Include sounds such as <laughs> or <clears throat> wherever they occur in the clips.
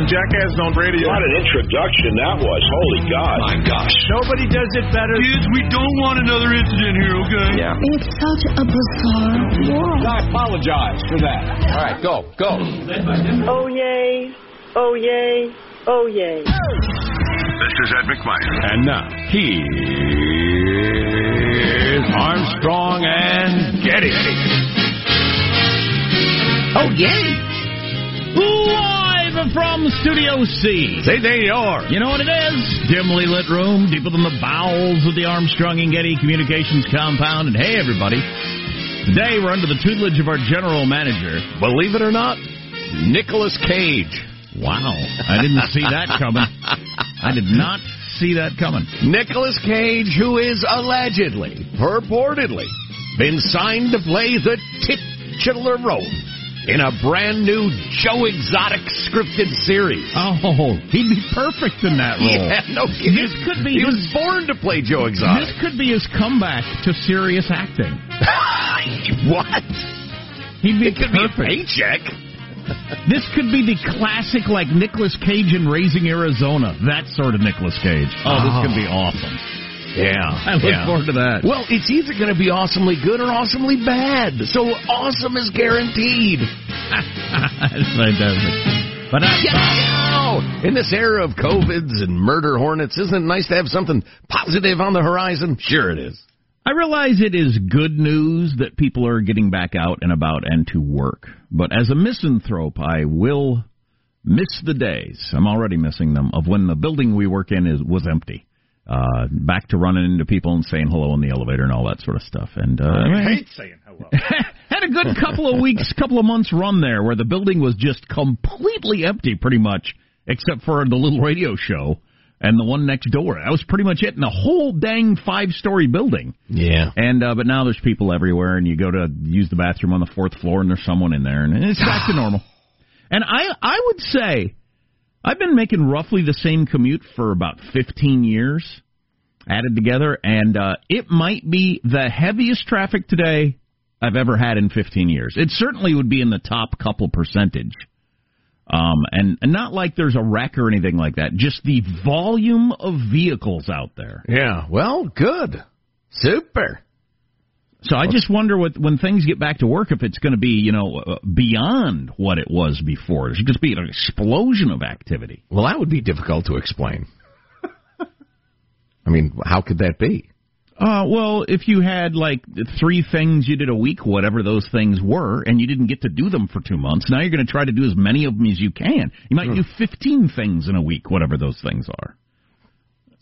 idiots and fools jackasses on radio. What an introduction that was. Holy God. My gosh. Nobody does it better. Kids, we don't want another incident here, okay? Yeah. It's such a bizarre world. I apologize for that. All right, go, go. Oh yay, oh yay, oh yay. This is Ed McMahon. And now, he is Armstrong and Getty. Oh, yay! Live from Studio C. Say they are. You know what it is? Dimly lit room, deeper than the bowels of the Armstrong and Getty Communications compound. And hey, everybody. Today we're under the tutelage of our general manager. Believe it or not, Nicolas Cage. Wow. I didn't see that coming. I did not see that coming. Nicolas Cage, who is allegedly, purportedly, been signed to play the titular role in a brand new Joe Exotic scripted series. Oh, he'd be perfect in that <laughs> role. Yeah, no kidding. This could be He his, was born to play Joe Exotic. this could be his comeback to serious acting. <laughs> what? He'd be It could be a perfect. paycheck. This could be the classic, like Nicolas Cage in Raising Arizona. That sort of Nicolas Cage. Oh, this could be ah. awesome. Yeah. I look yeah. forward to that. Well, it's either going to be awesomely good or awesomely bad. So awesome is guaranteed. That's <laughs> fantastic. But I, You know, in this era of COVIDs and murder hornets, isn't it nice to have something positive on the horizon? Sure it is. I realize it is good news that people are getting back out and about and to work. But as a misanthrope, I will miss the days. I'm already missing them of when the building we work in is was empty. Uh, back to running into people and saying hello in the elevator and all that sort of stuff. And uh, I hate saying hello. <laughs> had a good couple of weeks, couple of months run there where the building was just completely empty, pretty much, except for the little radio show and the one next door. That was pretty much it in the whole dang five story building. Yeah. And uh, but now there's people everywhere, and you go to use the bathroom on the fourth floor, and there's someone in there, and it's back to <sighs> normal. And I I would say I've been making roughly the same commute for about 15 years, added together, and uh, it might be the heaviest traffic today I've ever had in 15 years. It certainly would be in the top couple percentage. Um, and, and not like there's a wreck or anything like that. Just the volume of vehicles out there. Yeah. Well, good. Super. So I just wonder what when things get back to work if it's going to be you know uh, beyond what it was before. There's just be an explosion of activity. Well, that would be difficult to explain. <laughs> I mean, how could that be? Uh, well, if you had like three things you did a week, whatever those things were, and you didn't get to do them for two months, now you're going to try to do as many of them as you can. You might do 15 things in a week, whatever those things are.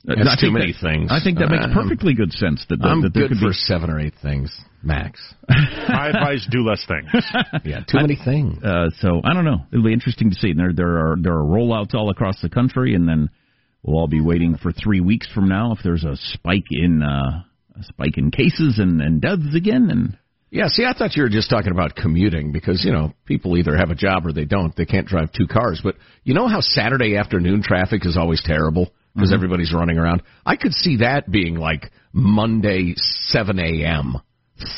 Uh, That's I too many that- things. I think that makes Um, perfectly good sense. That, that, I'm that there good could for be seven or eight things, max. <laughs> I advise do less things. <laughs> Yeah, too many things. Uh, so I don't know. It'll be interesting to see. There there are there are rollouts all across the country, and then we'll all be waiting for three weeks from now if there's a spike in uh, a spike in cases and, and deaths again. And Yeah, see, I thought you were just talking about commuting because, you know, people either have a job or they don't. They can't drive two cars. But you know how Saturday afternoon traffic is always terrible because everybody's running around? I could see that being like Monday, 7 a.m.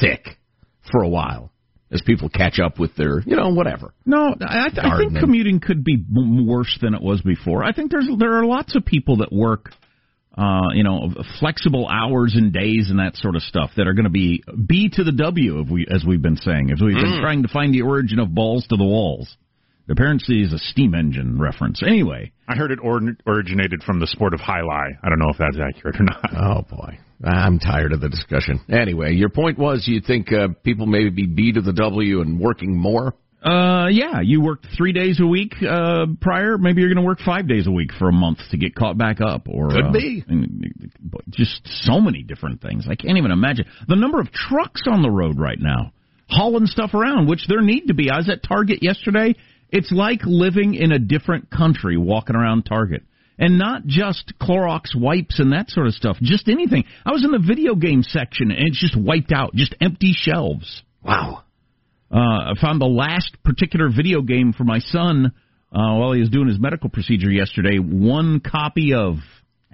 thick for a while as people catch up with their, you know, whatever. no, I, I think commuting could be m- worse than it was before. I think there's there are lots of people that work. Uh, you know, flexible hours and days and that sort of stuff that are going to be B to the W, if we, as we've been saying, as we've been trying to find the origin of balls to the walls. Apparently, is a steam engine reference. Anyway, I heard it or- originated from the sport of jai alai. I don't know if that's accurate or not. Oh boy, I'm tired of the discussion. Anyway, your point was you think uh, people maybe be B to the W and working more. Uh, yeah, you worked three days a week uh, prior. Maybe you're going to work five days a week for a month to get caught back up, or Could uh, be. just so many different things. I can't even imagine the number of trucks on the road right now hauling stuff around, which there need to be. I was at Target yesterday. It's like living in a different country, walking around Target. And not just Clorox wipes and that sort of stuff, just anything. I was in the video game section and it's just wiped out, just empty shelves. Wow. Uh, I found the last particular video game for my son uh, while he was doing his medical procedure yesterday. One copy of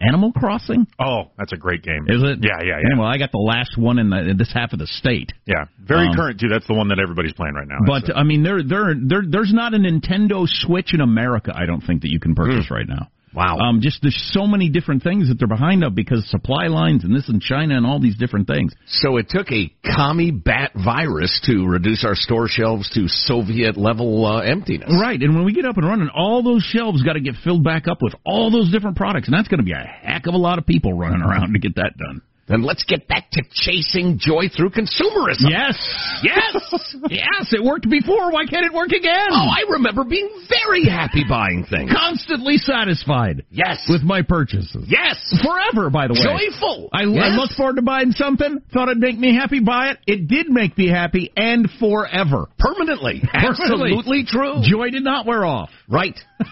Animal Crossing? Oh, that's a great game. Is it? Yeah, yeah, yeah. Well, I got the last one in, the, in this half of the state. Yeah, very Um, current too. That's the one that everybody's playing right now. But uh, I mean, there, there, there, there's not a Nintendo Switch in America. I don't think that you can purchase right now. Wow. Um, just there's so many different things that they're behind of because supply lines and this and China and all these different things. So it took a commie bat virus to reduce our store shelves to Soviet level uh, emptiness. Right, and when we get up and running, all those shelves got to get filled back up with all those different products, and that's going to be a heck of a lot of people running around to get that done. Then let's get back to chasing joy through consumerism. Yes, yes, <laughs> yes. It worked before. Why can't it work again? Oh, I remember being very happy buying things. Constantly satisfied Yes. with my purchases. yes. Forever, by the way. Joyful. I, Yes. I looked forward to buying something, thought it'd make me happy, buy it. It did make me happy, and forever. Permanently. Permanently. Absolutely true. Joy did not wear off. Right. <laughs>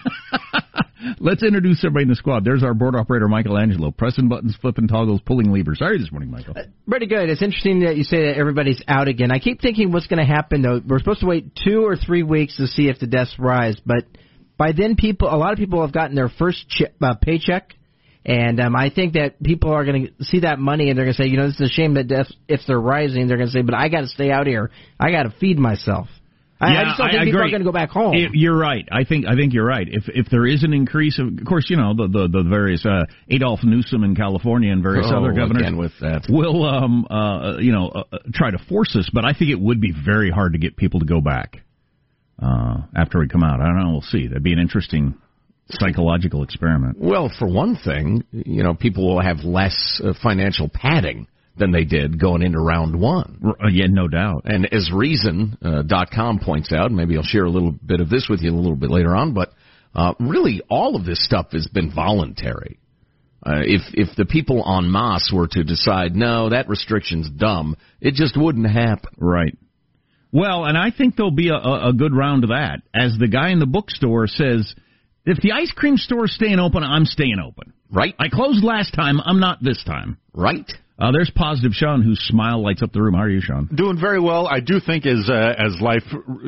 Let's introduce everybody in the squad. There's our board operator, Michelangelo, pressing buttons, flipping toggles, pulling levers. How are you this morning, Michael? Pretty good. It's interesting that you say that everybody's out again. I keep thinking what's going to happen though. We're supposed to wait two or three weeks to see if the deaths rise, but by then people, a lot of people have gotten their first che- uh, paycheck, and um, I think that people are going to see that money and they're going to say, you know, this is a shame that deaths, if they're rising, they're going to say, but I got to stay out here. I got to feed myself. I, I just don't think people are agree. going to go back home. It- you're right. I think I think you're right. If if there is an increase, of, of course, you know the the, the various uh, Adolf Newsom in California and various Oh, other governors with that. will um uh you know uh, uh, try to force this, but I think it would be very hard to get people to go back uh after we come out. I don't know. We'll see. That'd be an interesting psychological experiment. Well, for one thing, you know, people will have less uh, financial padding than they did going into round one. Uh, yeah, no doubt. And as Reason uh, dot com points out, maybe I'll share a little bit of this with you a little bit later on, but uh, really all of this stuff has been voluntary. Uh, if if the people en masse were to decide no, that restriction's dumb, it just wouldn't happen. Right. Well, and I think there'll be a, a, a good round of that. As the guy in the bookstore says, if the ice cream store's staying open, I'm staying open. Right? I closed last time. I'm not this time. Right? Uh, there's positive Sean, whose smile lights up the room. How are you, Sean? doing very well. I do think as uh, as life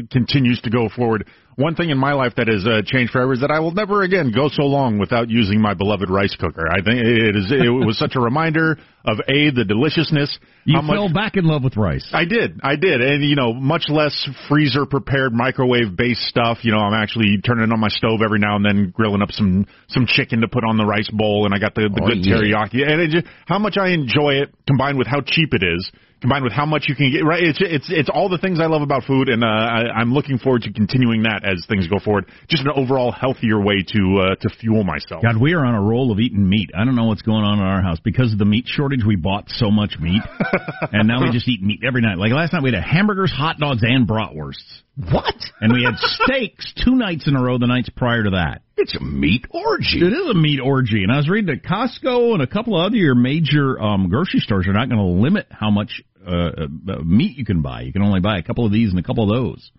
continues to go forward, one thing in my life that has uh, changed forever is that I will never again go so long without using my beloved rice cooker. I think it is it was such a reminder of a the deliciousness. You much, fell back in love with rice. I did, I did, and you know, much less freezer prepared microwave based stuff. You know, I'm actually turning on my stove every now and then, grilling up some some chicken to put on the rice bowl, and I got the the Oh, good yeah. teriyaki, and it just, how much I enjoy it, combined with how cheap it is. Combined with how much you can get, right? It's it's it's all the things I love about food, and uh, I, I'm looking forward to continuing that as things go forward. Just an overall healthier way to uh, to fuel myself. God, we are on a roll of eating meat. I don't know what's going on in our house because of the meat shortage. We bought so much meat, <laughs> and now we just eat meat every night. Like last night, we had hamburgers, hot dogs, and bratwursts, What? and we had steaks two nights in a row. The nights prior to that. It's a meat orgy. It is a meat orgy, and I was reading that Costco and a couple of other major um, grocery stores are not going to limit how much uh, uh, meat you can buy. You can only buy a couple of these and a couple of those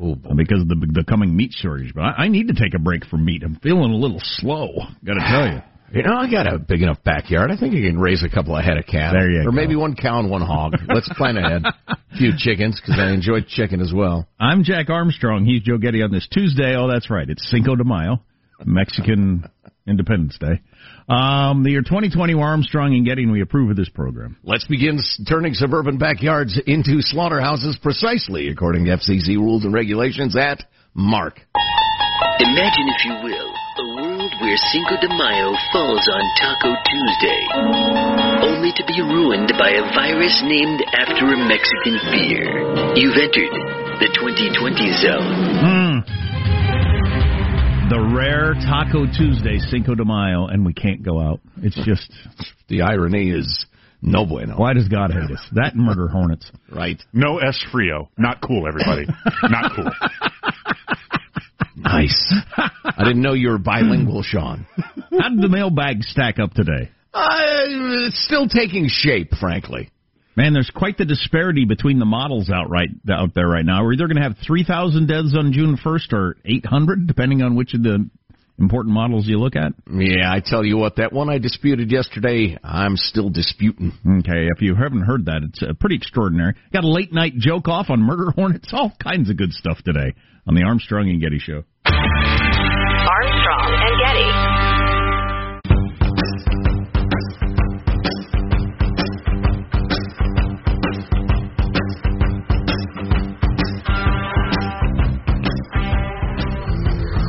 Oh, uh, because of the the coming meat shortage. But I, I need to take a break from meat. I'm feeling a little slow. Got to tell you. <sighs> You know, I got a big enough backyard. I think I can raise a couple of head of cattle. There you or go. maybe one cow and one hog. Let's plan ahead. A <laughs> few chickens, because I enjoy chicken as well. I'm Jack Armstrong. He's Joe Getty on this Tuesday. Oh, that's right. It's Cinco de Mayo, Mexican <laughs> Independence Day. Um, the year 2020 we're Armstrong and Getty, and we approve of this program. Let's begin turning suburban backyards into slaughterhouses precisely according to FCC rules and regulations at Mark. Imagine, if you will, a world where Cinco de Mayo falls on Taco Tuesday, only to be ruined by a virus named after a Mexican beer. You've entered the 2020 zone. Mm. The rare Taco Tuesday, Cinco de Mayo, and we can't go out. It's just, The irony is no bueno. why does God hate us? That and murder hornets. Right. No es frio, not cool, everybody, not cool. Nice. I didn't know you were bilingual, Sean. How did the mailbag stack up today? Uh, it's still taking shape, frankly. Man, there's quite the disparity between the models out right out there right now. We're either going to have 3,000 deaths on June 1st or 800, depending on which of the important models you look at. Yeah, I tell you what, that one I disputed yesterday, I'm still disputing. Okay, if you haven't heard that, it's uh, pretty extraordinary. Got a late night joke off on murder hornets, all kinds of good stuff today on the Armstrong and Getty Show. Armstrong and Getty.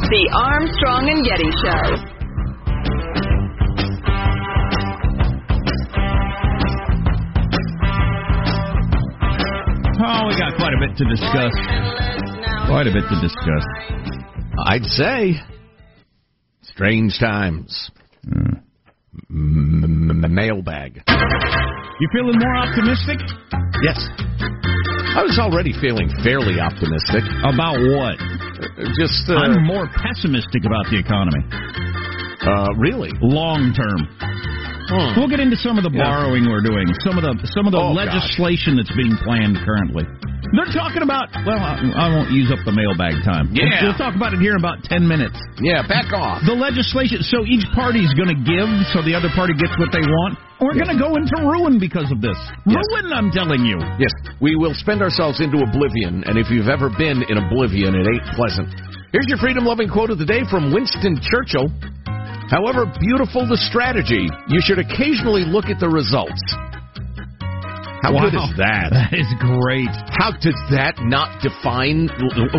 The Armstrong and Getty Show. Oh, we got quite a bit to discuss. Quite a bit to discuss. I'd say strange times. Mm. M- mailbag. You feeling more optimistic? Yes. I was already feeling fairly optimistic. About what? Just uh, I'm more pessimistic about the economy. Uh, really? Long term. Hmm. We'll get into some of the borrowing yeah. we're doing, some of the some of the oh, legislation gosh. that's being planned currently. They're talking about. Well, I, I, won't use up the mailbag time. Yeah, we'll, we'll, talk about it here in about ten minutes. Yeah, back off. The legislation. So each party's going to give, so the other party gets what they want. We're yes. going to go into ruin because of this. Yes. Ruin, I'm telling you. Yes, we will spend ourselves into oblivion, and if you've ever been in oblivion, it ain't pleasant. Here's your freedom-loving quote of the day from Winston Churchill. However beautiful the strategy, you should occasionally look at the results. How wow. good is that? That is great. How does that not define,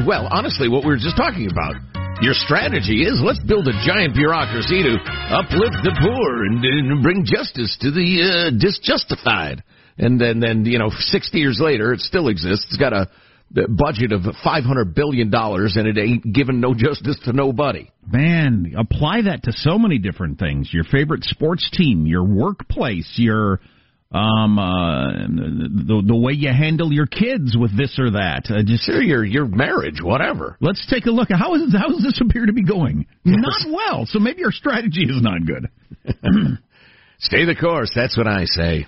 well, honestly, what we were just talking about? Your strategy is let's build a giant bureaucracy to uplift the poor and, and bring justice to the uh, disjustified. And then, then, you know, 60 years later, it still exists. It's got a budget of $500 billion and it ain't giving no justice to nobody. Man, apply that to so many different things. Your favorite sports team, your workplace, your um uh the the way you handle your kids with this or that uh, just sure your your marriage whatever let's take a look how is how does this appear to be going yes. <laughs> not well so maybe our strategy is not good <clears throat> <clears throat> stay the course that's what i say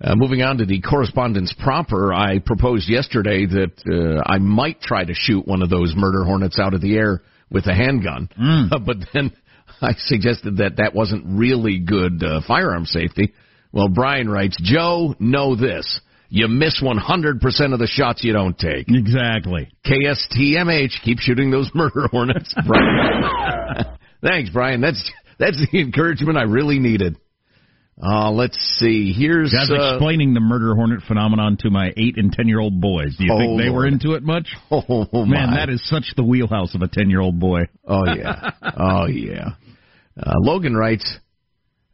uh, moving on to the correspondence proper, I proposed yesterday that uh, I might try to shoot one of those murder hornets out of the air with a handgun, mm. uh, <laughs> but then I suggested that that wasn't really good uh, firearm safety. Well, Brian writes, Joe, know this. You miss 100% of the shots you don't take. Exactly. KSTMH, keep shooting those <laughs> murder hornets. Brian. <laughs> Thanks, Brian. That's that's the encouragement I really needed. Uh, let's see. Here's guys uh, explaining the murder hornet phenomenon to my eight and ten year old boys. Do you oh, think they Lord. were into it much? <laughs> Oh man, my. that is such the wheelhouse of a ten year old boy. Oh yeah. oh yeah. Uh, Logan writes.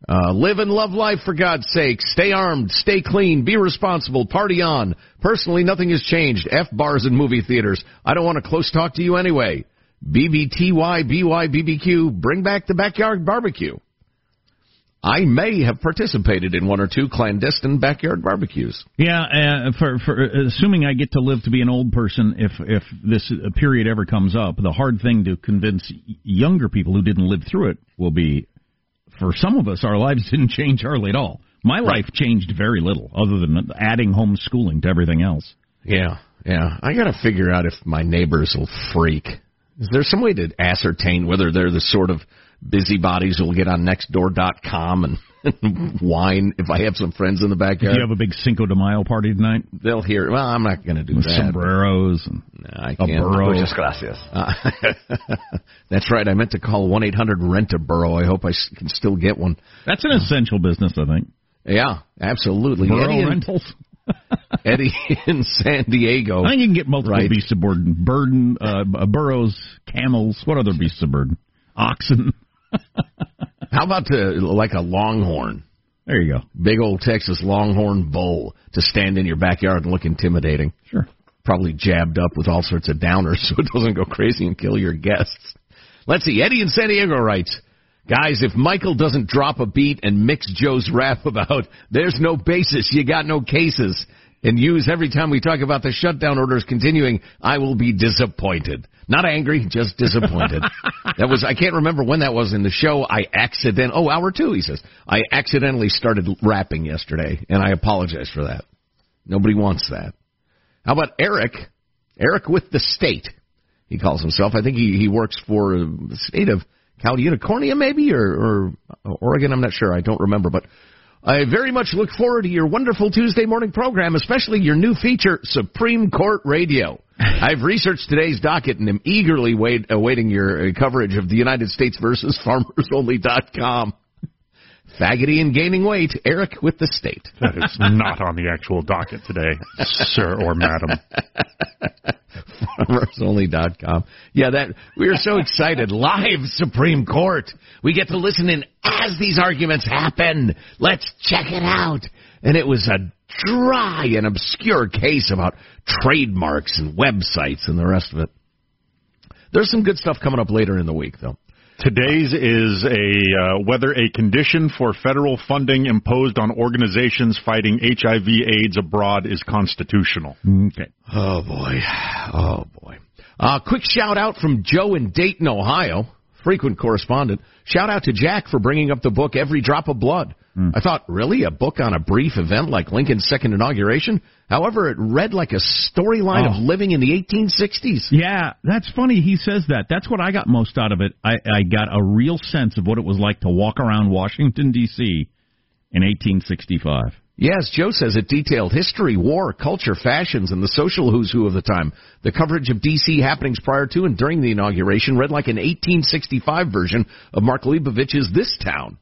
Uh, live and love life for God's sake. Stay armed, stay clean, be responsible, party on. Personally, nothing has changed. F bars and movie theaters. I don't want to close talk to you anyway. BBTY, bring back the backyard barbecue. I may have participated in one or two clandestine backyard barbecues. Yeah, uh, for, for assuming I get to live to be an old person, if if this period ever comes up, the hard thing to convince younger people who didn't live through it will be for some of us, our lives <laughs> didn't change hardly at all. My life changed very little, other than adding homeschooling to everything else. Yeah, yeah. I got to figure out if my neighbors will freak. Is there some way to ascertain whether they're the sort of busybodies who'll get on Nextdoor.com <laughs> and whine if I have some friends in the backyard? Do you have a big Cinco de Mayo party tonight, they'll hear. Well, I'm not going to do With that. Sombreros and no, I a can't. burro. Muchas gracias. Uh, <laughs> that's right. I meant to call one eight hundred rent a burro. I hope I can still get one. That's an essential business, I think. Yeah, absolutely. Burro Eddie in, rentals. <laughs> Eddie in San Diego. I think you can get multiple Right. beasts of burden. Burden, uh, uh, burros, camels. What other beasts of burden? Oxen. How about to, like a longhorn? There you go. Big old Texas longhorn bull to stand in your backyard and look intimidating. Sure. Probably jabbed up with all sorts of downers <laughs> so it doesn't go crazy and kill your guests. Let's see. Eddie in San Diego writes, Guys, if Michael doesn't drop a beat and mix Joe's rap about there's no basis, you got no cases, and use every time we talk about the shutdown orders continuing, I will be disappointed. Not angry, just disappointed. <laughs> that was, I can't remember when that was in the show. I accident, oh, hour two, he says. I accidentally started rapping yesterday, and I apologize for that. Nobody wants that. How about Eric? Eric with the state, he calls himself. I think he, he works for uh, the state of Cal Unicornia, maybe, or, or Oregon. I'm not sure. I don't remember, but I very much look forward to your wonderful Tuesday morning program, especially your new feature, Supreme Court Radio. <laughs> I've researched today's docket and am eagerly wait, awaiting your uh, coverage of the United States versus FarmersOnly.com. Faggoty and gaining weight. Eric with the state. <laughs> That is not on the actual docket today, sir or madam. FarmersOnly.com. Yeah, that we are so excited. Live Supreme Court. We get to listen in as these arguments happen. Let's check it out. And it was a dry and obscure case about trademarks and websites and the rest of it. There's some good stuff coming up later in the week, though. Today's is a uh, whether a condition for federal funding imposed on organizations fighting HIV/AIDS abroad is constitutional. Okay. Oh boy. Oh boy. Uh, quick shout out from Joe in Dayton, Ohio, frequent correspondent. Shout out to Jack for bringing up the book Every Drop of Blood. Hmm. I thought, really, a book on a brief event like Lincoln's second inauguration? However, it read like a storyline Oh. of living in the 1860s. Yeah, that's funny. He says that. That's what I got most out of it. I, I got a real sense of what it was like to walk around Washington D.C. in 1865. Yes, Joe says it detailed history, war, culture, fashions, and the social who's who of the time. The coverage of D.C. happenings prior to and during the inauguration read like an 1865 version of Mark Leibovich's This Town.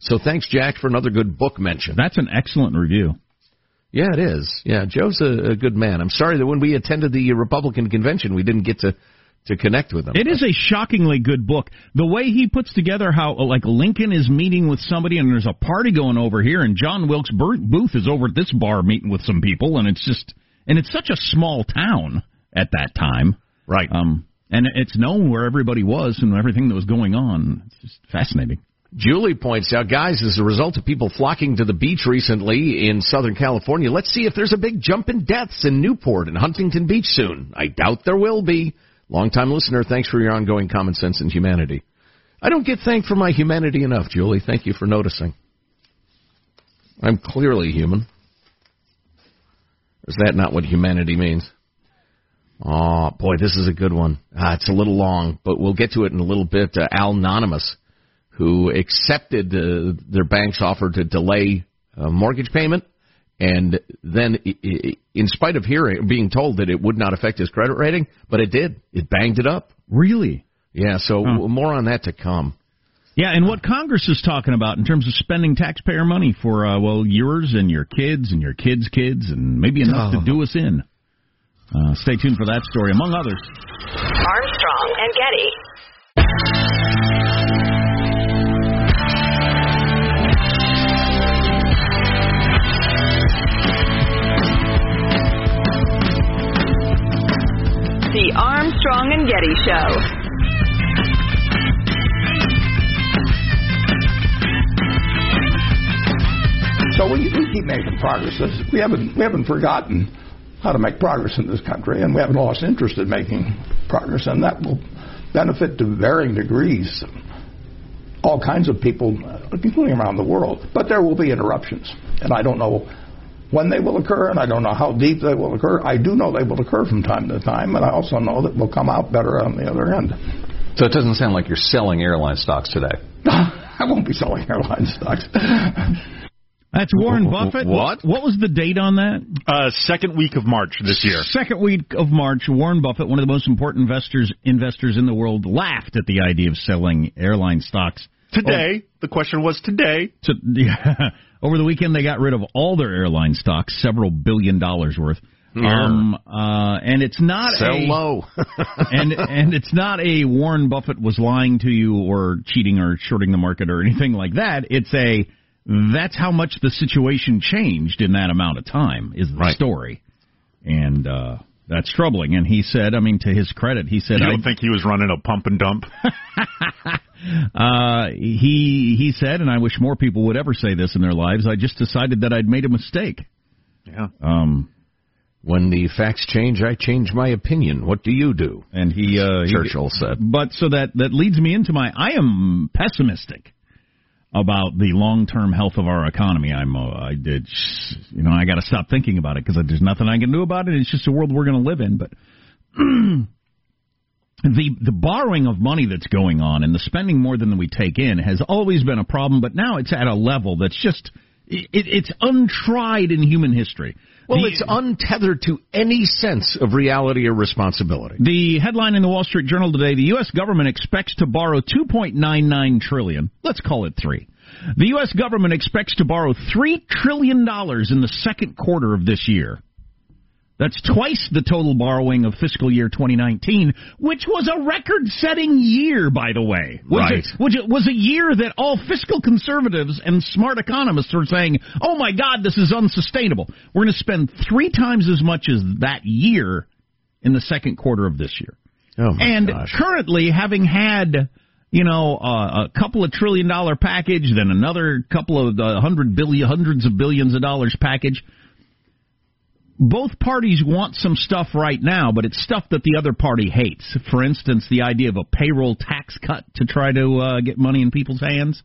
So thanks, Jack, for another good book mention. That's an excellent review. Yeah, it is. Yeah, Joe's a, a good man. I'm sorry that when we attended the Republican convention, we didn't get to to connect with him. It is a shockingly good book. The way he puts together how, like, Lincoln is meeting with somebody and there's a party going over here, and John Wilkes Booth is over at this bar meeting with some people, and it's just, and it's such a small town at that time. Right. Um, and it's known where everybody was and everything that was going on. It's just fascinating. Julie points out, guys, as a result of people flocking to the beach recently in Southern California, let's see if there's a big jump in deaths in Newport and Huntington Beach soon. I doubt there will be. Longtime listener, thanks for your ongoing common sense and humanity. I don't get thanked for my humanity enough, Julie. Thank you for noticing. I'm clearly human. Is that not what humanity means? Oh, boy, this is a good one. Ah, it's a little long, but we'll get to it in a little bit. Uh, Al Anonymous, who accepted uh, their bank's offer to delay uh, mortgage payment, and then, i- i- in spite of hearing, being told that it would not affect his credit rating, but it did. It banged it up. Really? Yeah, so more on that to come. Yeah, and what Congress is talking about in terms of spending taxpayer money for, uh, well, yours and your kids and your kids' kids, and maybe enough to do us in. Uh, stay tuned for that story, among others. Armstrong and Getty. Armstrong and Getty Show. So we, we keep making progress. We haven't we haven't forgotten how to make progress in this country, and we haven't lost interest in making progress, and that will benefit to varying degrees all kinds of people, including around the world. But there will be interruptions, and I don't know when they will occur, and I don't know how deep they will occur. I do know they will occur from time to time, and I also know that we'll come out better on the other end. So it doesn't sound like you're selling airline stocks today. <laughs> I won't be selling airline stocks. <laughs> That's Warren Buffett. What? What was the date on that? Uh, second week of March this year. Second week of March, Warren Buffett, one of the most important investors investors in the world, laughed at the idea of selling airline stocks. Today, the question was today. To, <laughs> yeah, over the weekend, they got rid of all their airline stocks, several billion dollars worth. Um, uh, and it's not Sell a, low. <laughs> and and it's not a Warren Buffett was lying to you or cheating or shorting the market or anything like that. It's a that's how much the situation changed in that amount of time is the Right. story, and uh, that's troubling. And he said, I mean, to his credit, he said, You I, don't think he was running a pump and dump? <laughs> uh, he he said, and I wish more people would ever say this in their lives. I just decided that I'd made a mistake. Yeah. Um, when the facts change, I change my opinion. What do you do? and he uh, he- Churchill said. But so that that leads me into my I am pessimistic about the long term health of our economy. I'm uh, I did you know I got to stop thinking about it because there's nothing I can do about it. It's just a world we're going to live in. But <clears throat> the the borrowing of money that's going on and the spending more than we take in has always been a problem. But now it's at a level that's just it, it's untried in human history. Well, The- it's untethered to any sense of reality or responsibility. The headline in the Wall Street Journal today: The U.S. government expects to borrow 2.99 trillion. Let's call it three The U.S. government expects to borrow $3 trillion in the second quarter of this year. That's twice the total borrowing of fiscal year 2019, which was a record-setting year, by the way. Which Right. It, which it was a year that all fiscal conservatives and smart economists were saying, "Oh my God, this is unsustainable. We're going to spend three times as much as that year in the second quarter of this year." Oh my and gosh. currently, having had you know uh, a couple of trillion dollar package, then another couple of uh, hundred billion, hundreds of billions of dollars package. Both parties want some stuff right now, but it's stuff that the other party hates. For instance, the idea of a payroll tax cut to try to uh, get money in people's hands.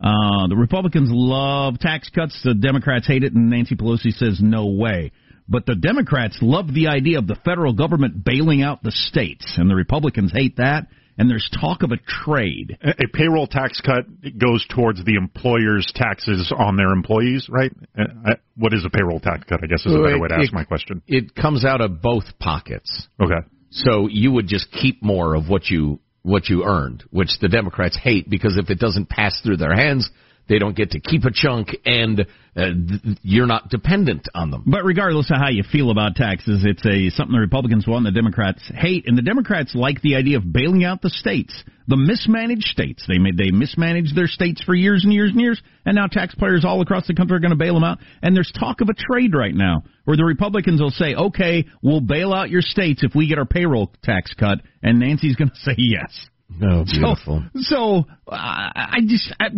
Uh, the Republicans love tax cuts. The Democrats hate it, and Nancy Pelosi says no way. But the Democrats love the idea of the federal government bailing out the states, and the Republicans hate that. And there's talk of a trade. A a payroll tax cut goes towards the employer's taxes on their employees, right? Uh, I- What is a payroll tax cut? I guess is a better way to ask It- my question. It comes out of both pockets. Okay. So you would just keep more of what you what you earned, which the Democrats hate because if it doesn't pass through their hands, they don't get to keep a chunk, and uh, th- you're not dependent on them. But regardless of how you feel about taxes, it's a something the Republicans want, and the Democrats hate, and the Democrats like the idea of bailing out the states, the mismanaged states. They made they mismanaged their states for years and years and years, and now taxpayers all across the country are going to bail them out. And there's talk of a trade right now where the Republicans will say, "Okay, we'll bail out your states if we get our payroll tax cut," and Nancy's going <laughs> to say yes. Oh, beautiful. So, so uh, I just. I,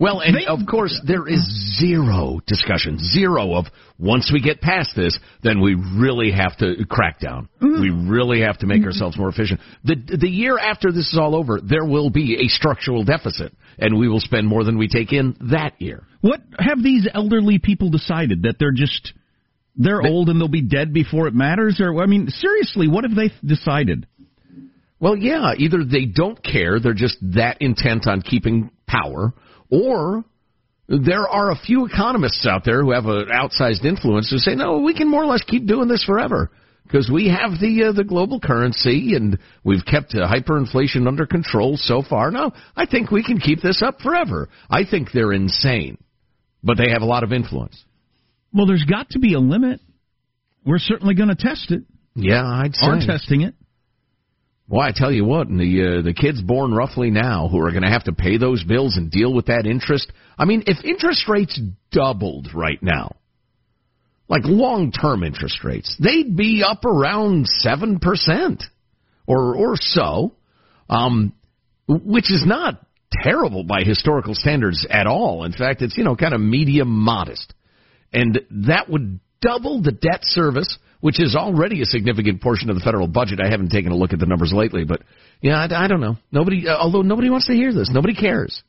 Well, and They- of course, there is zero discussion, zero of once we get past this, then we really have to crack down. Mm-hmm. We really have to make mm-hmm. ourselves more efficient. The the year after this is all over, there will be a structural deficit, and we will spend more than we take in that year. What have these elderly people decided that they're just they're old and they'll be dead before it matters? Or I mean, seriously, what have they decided? Well, yeah, either they don't care, they're just that intent on keeping power, or there are a few economists out there who have an outsized influence who say, no, we can more or less keep doing this forever. Because we have the uh, the global currency and we've kept uh, hyperinflation under control so far. No, I think we can keep this up forever. I think they're insane, but they have a lot of influence. Well, there's got to be a limit. We're certainly going to test it. Yeah, I'd say. Are testing it. Well, I tell you what, and the uh, the kids born roughly now who are going to have to pay those bills and deal with that interest. I mean, if interest rates doubled right now, like long term interest rates, they'd be up around seven percent or or so, um, which is not terrible by historical standards at all. In fact, it's you know kind of medium modest, and that would double the debt service which is already a significant portion of the federal budget. I haven't taken a look at the numbers lately, but yeah, I, I don't know. Nobody, uh, although nobody wants to hear this, nobody cares.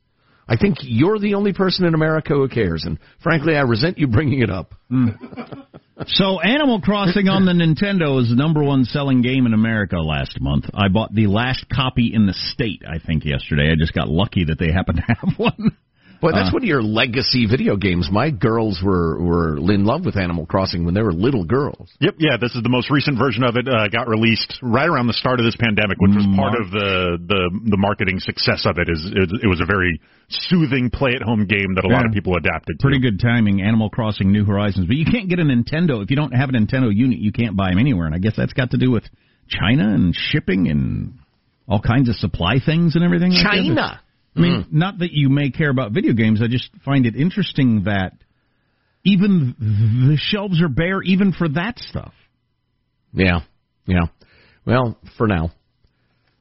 I think you're the only person in America who cares, and frankly, I resent you bringing it up. <laughs> So, Animal Crossing on the Nintendo is the number one selling game in America last month. I bought the last copy in the state, I think, yesterday. I just got lucky that they happened to have <laughs> one. Boy, that's Uh, one of your legacy video games. My girls were were in love with Animal Crossing when they were little girls. Yep, yeah, this is the most recent version of it. Uh, got released right around the start of this pandemic, which was part of the the the marketing success of it. Is it, it was a very soothing play at home game that a lot of people adapted to. Pretty good timing, Animal Crossing New Horizons. But you can't get a Nintendo. If you don't have a Nintendo unit, you can't buy them anywhere. And I guess that's got to do with China and shipping and all kinds of supply things and everything. like. China. I mean, mm. not that you may care about video games. I just find it interesting that even the shelves are bare even for that stuff. Yeah, yeah. Well, for now.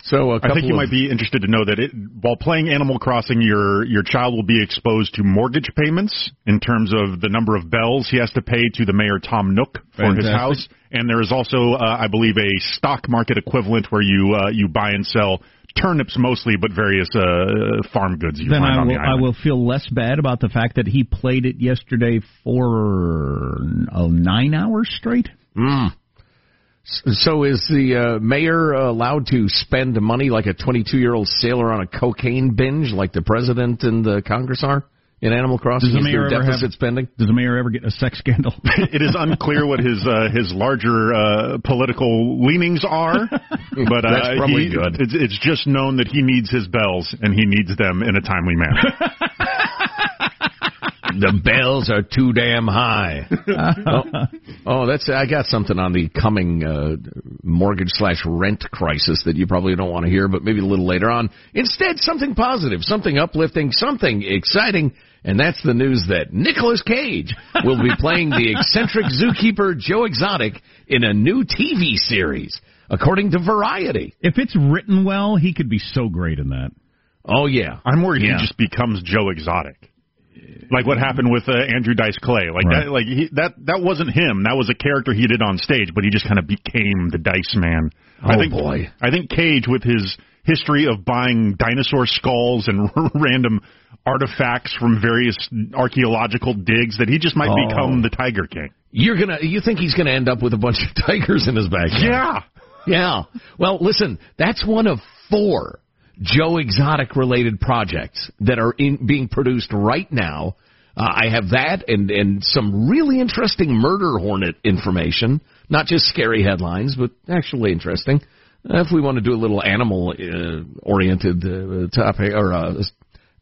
So I think you of, might be interested to know that it, while playing Animal Crossing, your your child will be exposed to mortgage payments in terms of the number of bells he has to pay to the mayor Tom Nook for his house, and there is also, uh, I believe, a stock market equivalent where you uh, you buy and sell turnips mostly, but various uh, farm goods you then find I will the I will feel less bad about the fact that he played it yesterday for oh, nine hours straight. Mm. S- So is the uh, mayor allowed to spend money like a 22 year old sailor on a cocaine binge, like the president and the Congress are in Animal Crossing? Does the Is mayor there ever deficit have- spending? Does the mayor ever get a sex scandal? <laughs> it is unclear what his uh, his larger uh, political leanings are, <laughs> but uh, That's probably he- good. It's, it's just known that he needs his bells and he needs them in a timely manner. <laughs> the bells are too damn high. <laughs> oh, oh, that's I got something on the coming uh, mortgage slash rent crisis that you probably don't want to hear, but maybe a little later on. Instead, something positive, something uplifting, something exciting. And that's the news that Nicolas Cage will be playing the eccentric zookeeper Joe Exotic in a new TV series, according to Variety. If it's written well, he could be so great in that. Oh yeah, I'm worried Yeah. he just becomes Joe Exotic. Like what happened with uh, Andrew Dice Clay, like Right. that, like he, that that wasn't him. That was a character he did on stage, but he just kind of became the Dice Man. I Oh, think, boy. I think Cage, with his history of buying dinosaur skulls and <laughs> random artifacts from various archaeological digs, that he just might Oh. become the Tiger King. You're gonna, you think he's gonna end up with a bunch of <laughs> tigers in his backyard? Yeah. Yeah. Well, listen, that's one of four Joe Exotic related projects that are in, being produced right now. Uh, I have that and, and some really interesting murder hornet information. Not just scary headlines, but actually interesting. Uh, if we want to do a little animal uh, oriented uh, topic or uh,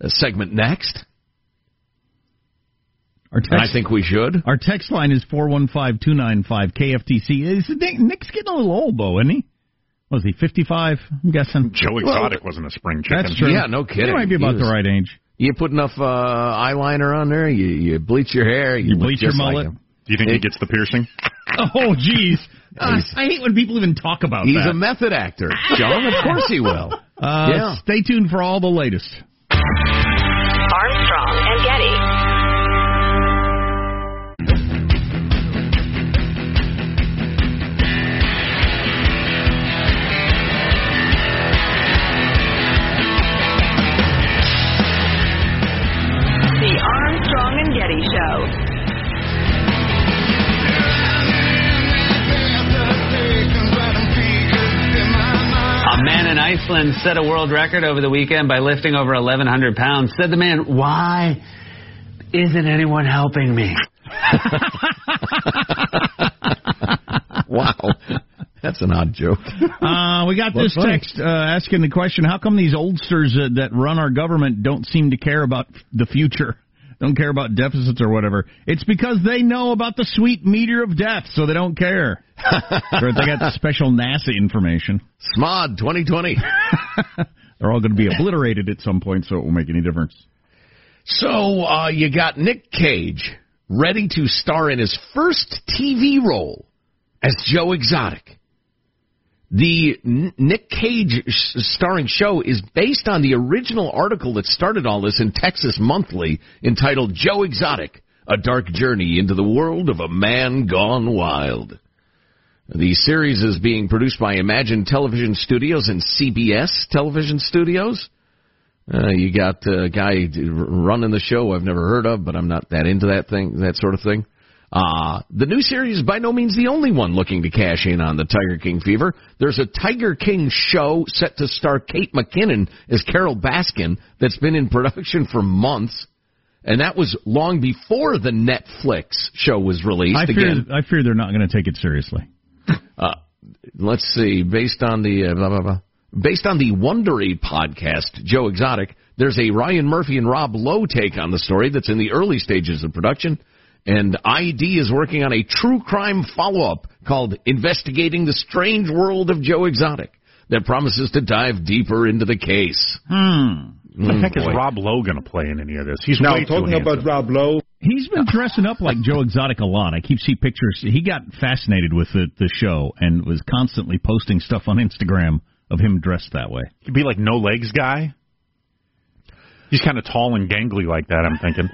a segment next, Our and I think we should. Our text line is four one five two nine five KFTC. Is Nick, Nick's getting a little old though, isn't he? Was he fifty five? I'm guessing. Joe Exotic wasn't a spring chicken. That's true. Yeah, no kidding. He might be about He the right age. You put enough uh, eyeliner on there, you, you bleach your hair, you, You bleach your just like mullet? Do you think he gets the piercing? Oh, jeez. Uh, <laughs> I hate when people even talk about He's that. a method actor, John. Of course he will. Uh, Yeah. Stay tuned for all the latest. Armstrong and Getty. In Iceland set a world record over the weekend by lifting over 1,100 pounds. Said the man, Why isn't anyone helping me? <laughs> wow. That's an odd joke. Uh, we got this funny. text uh, asking the question: How come these oldsters uh, that run our government don't seem to care about f- the future? Don't care about deficits or whatever. It's because they know about the sweet meteor of death, so they don't care. <laughs> or they got the special NASA information. SMOD 2020. <laughs> They're all going to be obliterated at some point, so it won't make any difference. So uh, you got Nick Cage ready to star in his first TV role as Joe Exotic. The Nick Cage starring show is based on the original article that started all this in Texas Monthly entitled Joe Exotic, A Dark Journey into the World of a Man Gone Wild. The series is being produced by Imagine Television Studios and CBS Television Studios. Uh, you got a guy running the show I've never heard of, but I'm not that into that thing, that sort of thing. Uh, the new series is by no means the only one looking to cash in on the Tiger King fever. There's a Tiger King show set to star Kate McKinnon as Carole Baskin that's been in production for months. And that was long before the Netflix show was released. I fear, Again, I fear they're not going to take it seriously. uh, let's see, based on the uh, blah, blah, blah. based on the Wondery podcast, Joe Exotic, there's a Ryan Murphy and Rob Lowe take on the story that's in the early stages of production. And ID is working on a true crime follow up called Investigating the Strange World of Joe Exotic that promises to dive deeper into the case. Hmm. What the heck is. Rob Lowe going to play in any of this? He's Now, way too talking about. Rob Lowe, He's been dressing up like Joe Exotic a lot. I keep seeing pictures. He got fascinated with the, the show and was constantly posting stuff on Instagram of him dressed that way. He'd be like no legs guy. He's kind of tall and gangly like that. I'm thinking.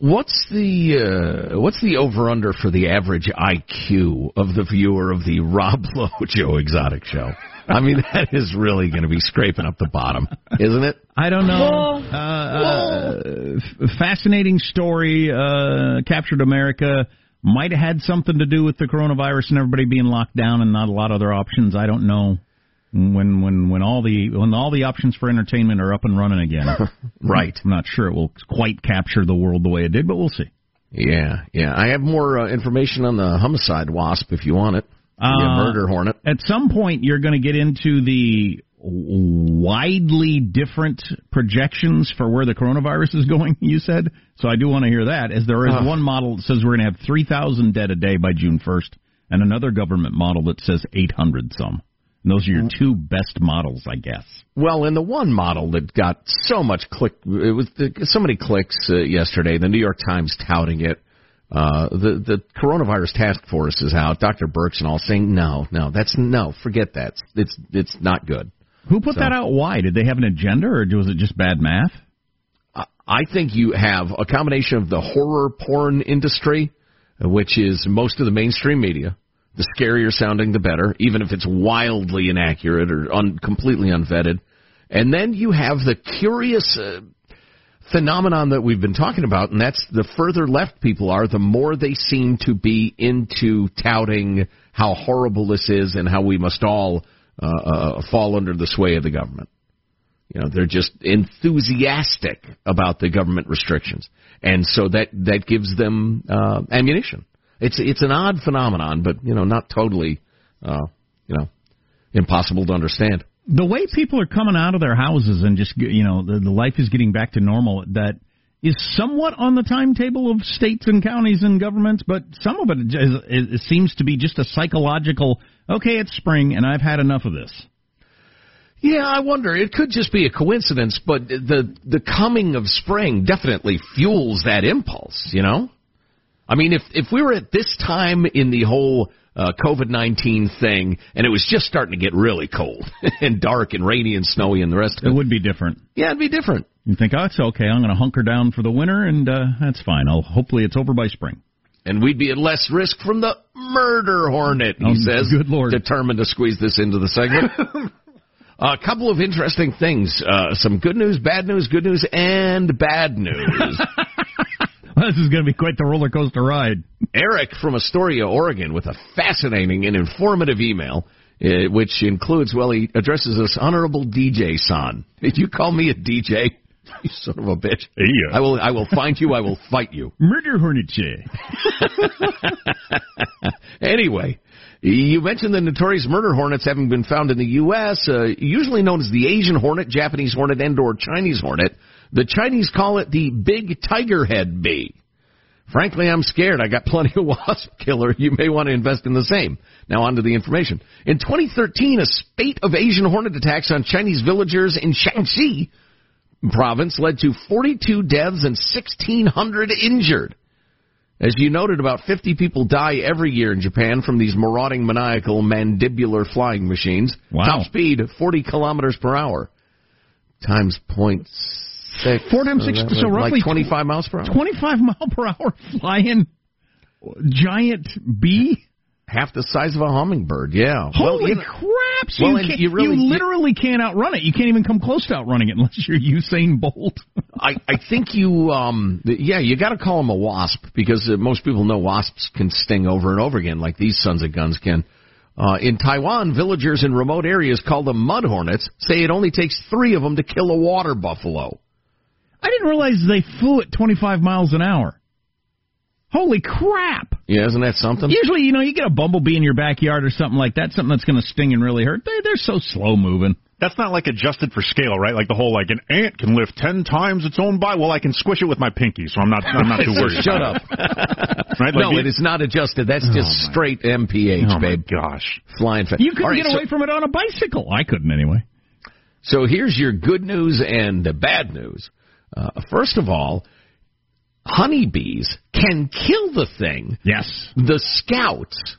What's the uh, what's the over under for the average IQ of the viewer of the <laughs> Rob Lowe Joe Exotic show? I mean, that is really going to be scraping up the bottom, isn't it? I don't know. Uh, uh, fascinating story. Uh, captured America. Might have had something to do with the coronavirus and everybody being locked down and not a lot of other options. I don't know. When when when all the when all the options for entertainment are up and running again, <laughs> Right. I'm not sure it will quite capture the world the way it did, but we'll see. Yeah, yeah. I have more uh, information on the homicide wasp if you want it. The Uh, murder hornet. At some point, you're going to get into the widely different projections for where the coronavirus is going, <laughs> you said. So I do want to hear that, as there is Uh. one model that says we're going to have 3,000 dead a day by June 1st, and another government model that says 800 some. And those are your two best models, I guess. Well, in the one model that got so much click, it was the, so many clicks uh, yesterday. The New York Times touting it. Uh, the the coronavirus task force is out. Dr. Birx and all saying no, no, that's no, forget that. It's it's not good. Who put So- that out? Why? Did they have an agenda, or was it just bad math? I- I think you have a combination of the horror porn industry, uh, which is most of the mainstream media. The scarier sounding, the better, even if it's wildly inaccurate or un- completely unvetted. And then you have the curious uh, phenomenon that we've been talking about, and that's the further left people are, the more they seem to be into touting how horrible this is and how we must all uh, uh, fall under the sway of the government. You know, they're just enthusiastic about the government restrictions, and so that that gives them uh, ammunition. It's it's an odd phenomenon, but you know, not totally, uh, you know, impossible to understand. the way people are coming out of their houses and just you know the, the life is getting back to normal that is somewhat on the timetable of states and counties and governments but some of it, is, it, it seems to be just a psychological okay it's spring and i've had enough of this Yeah, I wonder. It could just be a coincidence, but the the coming of spring definitely fuels that impulse. You know, I mean, if if we were at this time in the whole uh, COVID nineteen thing, and it was just starting to get really cold <laughs> and dark and rainy and snowy and the rest of it it, would be different yeah, it'd be different. you think oh it's okay i'm going to hunker down for the winter and uh, that's fine i'll hopefully it's over by spring And we'd be at less risk from the murder hornet, he Oh, says. good Lord. Determined to squeeze this into the segment. <laughs> A couple of interesting things. Uh, some good news, bad news, good news, and bad news. <laughs> this is going to be quite the roller coaster ride Eric from Astoria, Oregon, with a fascinating and informative email, uh, which includes, well, he addresses us Honorable DJ Son. Did you call me a DJ? <laughs> You son of a bitch. Yeah. I will, I will find you. I will fight you. <laughs> murder hornet <laughs> anyway, you mentioned the notorious murder hornets having been found in the U.S., uh, usually known as the Asian hornet, Japanese hornet, and or Chinese hornet. The Chinese call it the big tiger head bee. Frankly, I'm scared. I got plenty of <laughs> wasp killer. You may want to invest in the same. Now on to the information. In 2013, a spate of Asian hornet attacks on Chinese villagers in Shaanxi province led to 42 deaths and 1,600 injured. As you noted, about 50 people die every year in Japan from these marauding, maniacal, mandibular flying machines. Wow. Top speed, 40 kilometers per hour. Times point six. Four times six, uh, so roughly like 25 miles per hour. 25 mile per hour flying giant bee Half the size of a hummingbird, yeah. Holy well, you know- crap! So well, you, can't, you really- you literally can't outrun it. You can't even come close to outrunning it unless you're Usain Bolt. <laughs> I, I think you, um, yeah, you got to call them a wasp because uh, most people know wasps can sting over and over again, like these sons of guns can. Uh, in Taiwan, villagers in remote areas call them mud hornets. Say it only takes three of them to kill a water buffalo. I didn't realize they flew at 25 miles an hour. Holy crap! Yeah, isn't that something? Usually, you know, you get a bumblebee in your backyard or something like that, something that's going to sting and really hurt. They, they're so slow moving. That's not like adjusted for scale, right? Like the whole like an ant can lift ten times its own body. Well, I can squish it with my pinky, so I'm not I'm not too <laughs> worried. Shut up. It. <laughs> Right? no, Like it is not adjusted. That's oh, just Oh, my- straight MPH, Oh my babe. gosh! Flying fast. You couldn't All right, get so- away from it on a bicycle. I couldn't anyway. So here's your good news and the bad news. Uh, first of all, honeybees can kill the thing. Yes. The scouts,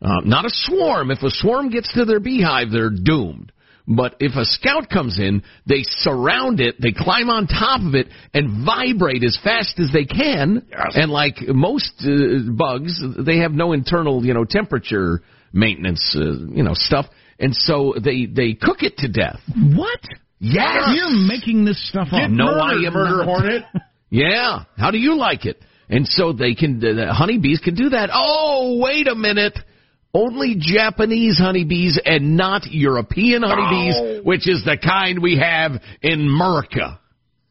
uh, not a swarm. If a swarm gets to their beehive, they're doomed. But if a scout comes in, they surround it, they climb on top of it, and vibrate as fast as they can. And like most uh, bugs, they have no internal, you know, temperature maintenance, uh, you know, stuff. And so they they cook it to death. What? Yes. You're making this stuff up. no, I am murder not. hornet. <laughs> Yeah. How do you like it? And so they can, the honeybees can do that. Oh, wait a minute. Only Japanese honeybees and not European honeybees, which is the kind we have in America.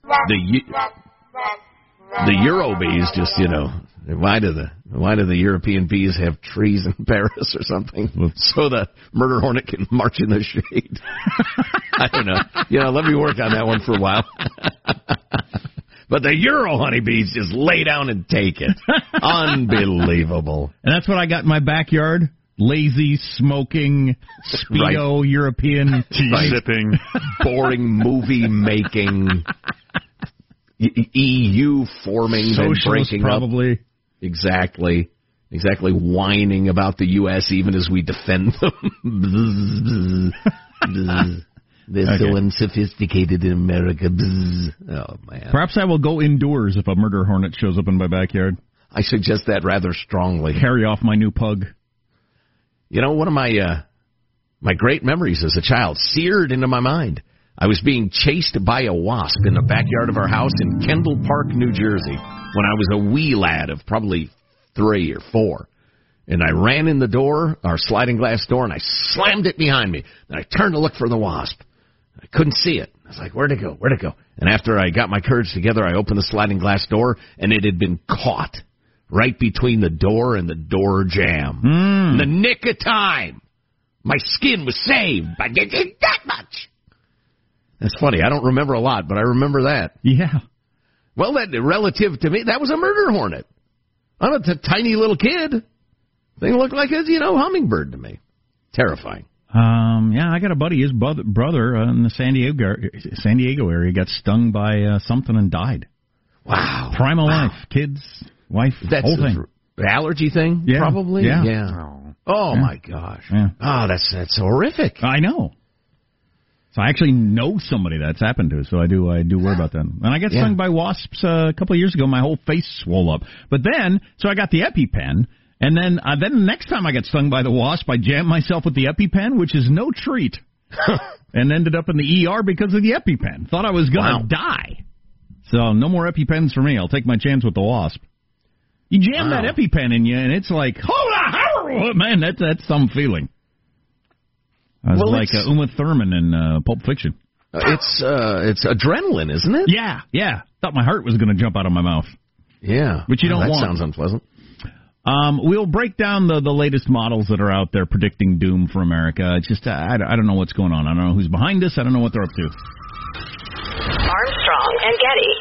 The the Euro bees just, you know, Why do the why do the European bees have trees in <laughs> Paris or something? So the murder hornet can march in the shade. <laughs> I don't know. You know, let me work on that one for a while. <laughs> but the Euro honeybees just lay down and take it. Unbelievable. And that's what I got in my backyard. Lazy, smoking, speedo, European, tea sipping, boring movie making, EU forming, then Socialist, breaking probably. up. Exactly. Exactly whining about the U.S. even as we defend them. <laughs> They're so unsophisticated in America. Oh, man. Perhaps I will go indoors if a murder hornet shows up in my backyard. I suggest that rather strongly. Carry off my new pug. You know, one of my uh, my great memories as a child, seared into my mind. I was being chased by a wasp in the backyard of our house in Kendall Park, New Jersey, when I was a wee lad of probably three or four. And I ran in the door, our sliding glass door, and I slammed it behind me. And I turned to look for the wasp. I couldn't see it. I was like, where'd it go? Where'd it go? And after I got my courage together, I opened the sliding glass door, and it had been caught right between the door and the door jamb. Hmm. In the nick of time. My skin was saved by that much. That's funny. I don't remember a lot, but I remember that. Yeah. Well, that relative to me, that was a murder hornet. I'm a t- tiny little kid. Thing looked like a you know hummingbird to me. Terrifying. Um, yeah, I got a buddy. His brother, brother uh, in the San Diego San Diego area got stung by uh, something and died. Wow. Primal life, kids, wife, That's whole thing. dr- allergy thing, Yeah. probably. Yeah. Yeah. Oh Yeah. my gosh. Yeah. Oh, that's that's horrific. I know. So I actually know somebody that's happened to. So I do. I do worry about that. And I got Yeah. stung by wasps uh, a couple of years ago. My whole face swelled up. But then, so I got the EpiPen, and then uh, then the next time I got stung by the wasp, I jammed myself with the EpiPen, which is no treat, <laughs> and ended up in the ER because of the EpiPen. Thought I was gonna Wow. die. So no more EpiPens for me. I'll take my chance with the wasp. You jam Wow. that EpiPen in you, and it's like, oh man, that's that's some feeling. I was Well, like it's- uh, Uma Thurman in uh, Pulp Fiction. Uh, It's uh it's adrenaline, isn't it? Yeah, yeah. Thought my heart was going to jump out of my mouth. Yeah. Which you Oh, don't that want. sounds unpleasant. Um, we'll break down the the latest models that are out there predicting doom for America. It's just uh, I, I don't know what's going on. I don't know who's behind this. I don't know what they're up to. Armstrong and Getty.